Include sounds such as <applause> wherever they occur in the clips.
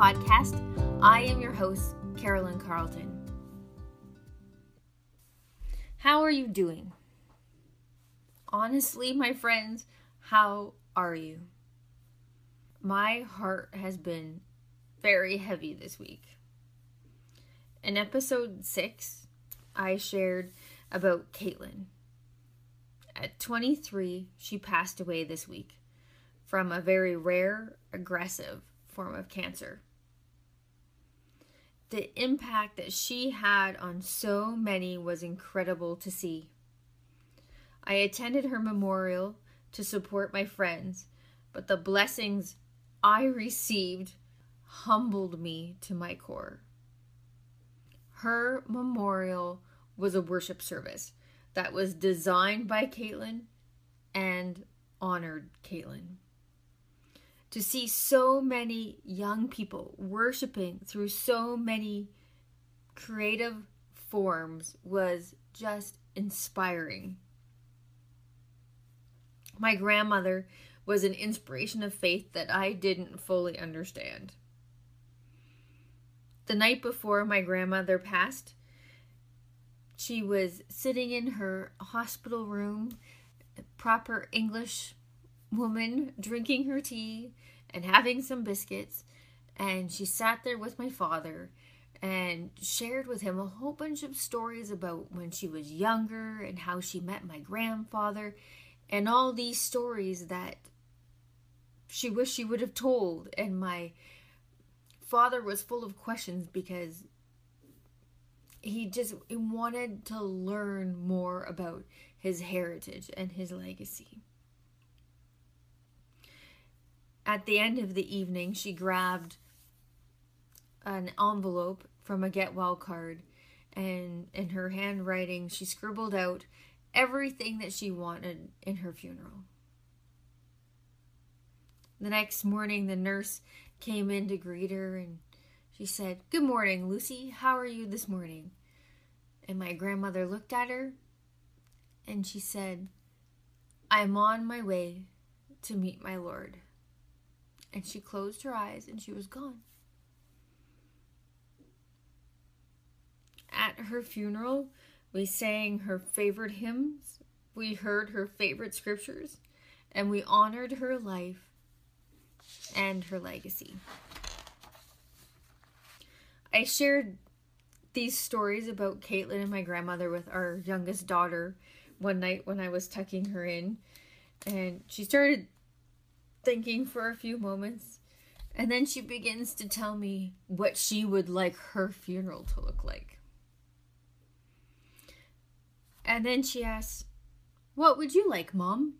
Podcast. I am your host, Carolyn Carlton. How are you doing? Honestly, my friends, how are you? My heart has been very heavy this week. In episode 6, I shared about Caitlin. At 23, she passed away this week from a very rare, aggressive form of cancer. The impact that she had on so many was incredible to see. I attended her memorial to support my friends, but the blessings I received humbled me to my core. Her memorial was a worship service that was designed by Caitlin and honored Caitlin. To see so many young people worshiping through so many creative forms was just inspiring. My grandmother was an inspiration of faith that I didn't fully understand. The night before my grandmother passed, she was sitting in her hospital room, proper English woman, drinking her tea and having some biscuits. And she sat there with my father and shared with him a whole bunch of stories about when she was younger and how she met my grandfather and all these stories that she wished she would have told. And my father was full of questions because he just wanted to learn more about his heritage and his legacy. At the end of the evening, she grabbed an envelope from a get well card and in her handwriting she scribbled out everything that she wanted in her funeral. The next morning the nurse came in to greet her and she said, Good morning, Lucy. How are you this morning? And my grandmother looked at her and she said, I'm on my way to meet my Lord. And she closed her eyes and she was gone. At her funeral, we sang her favorite hymns, we heard her favorite scriptures, and we honored her life and her legacy. I shared these stories about Caitlin and my grandmother with our youngest daughter one night when I was tucking her in, and she started thinking for a few moments, and then she begins to tell me what she would like her funeral to look like. And then she asks, What would you like, Mom?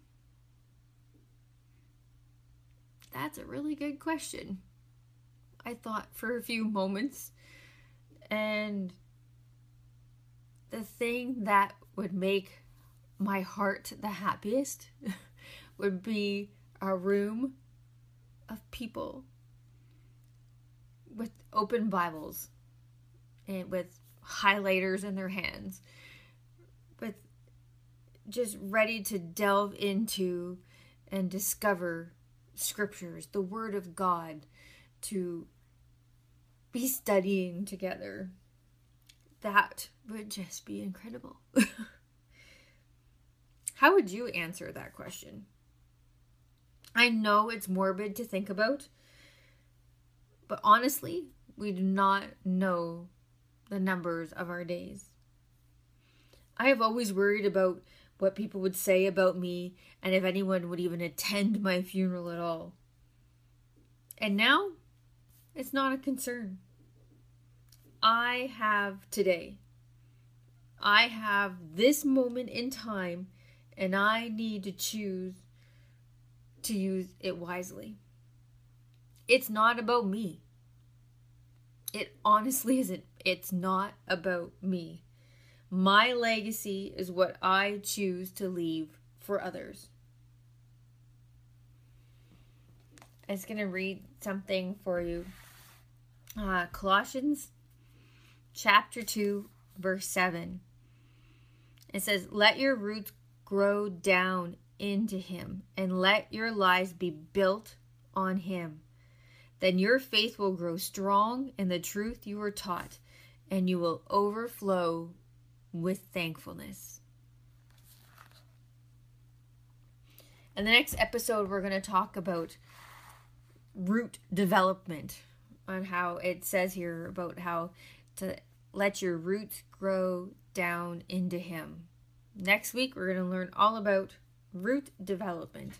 That's a really good question. I thought for a few moments and the thing that would make my heart the happiest <laughs> would be a room of people with open Bibles and with highlighters in their hands, with just ready to delve into and discover scriptures, the Word of God, to be studying together. That would just be incredible. <laughs> How would you answer that question? I know it's morbid to think about, but honestly, we do not know the numbers of our days. I have always worried about what people would say about me and if anyone would even attend my funeral at all. And now it's not a concern. I have today. I have this moment in time, and I need to choose to use it wisely. It's not about me. It honestly <laughs> isn't. It's not about me. My legacy is what I choose to leave for others. I was going to read something for you. Uh, Colossians chapter 2, verse 7. It says, Let your roots grow down into him, and let your lives be built on him. Then your faith will grow strong in the truth you were taught, and you will overflow with thankfulness. In the next episode, we're going to talk about root development, on how it says here about how to let your roots grow down into Him. Next week, we're going to learn all about root development.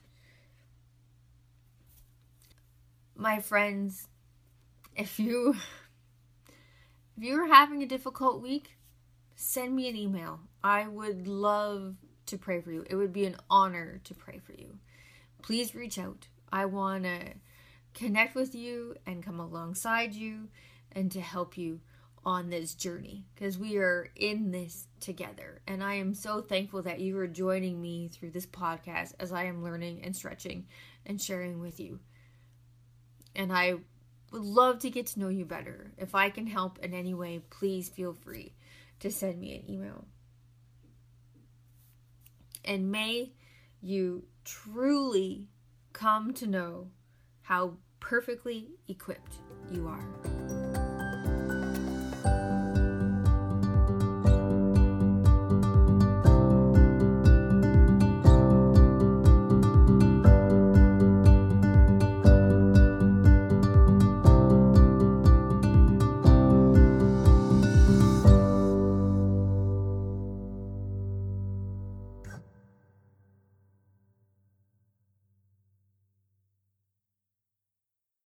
My friends, if you <laughs> if you're having a difficult week, send me an email. I would love to pray for you. It would be an honor to pray for you. Please reach out. I want to connect with you and come alongside you and to help you on this journey because we are in this together. And I am so thankful that you are joining me through this podcast as I am learning and stretching and sharing with you. And I would love to get to know you better. If I can help in any way, please feel free to send me an email. And may you truly come to know how perfectly equipped you are.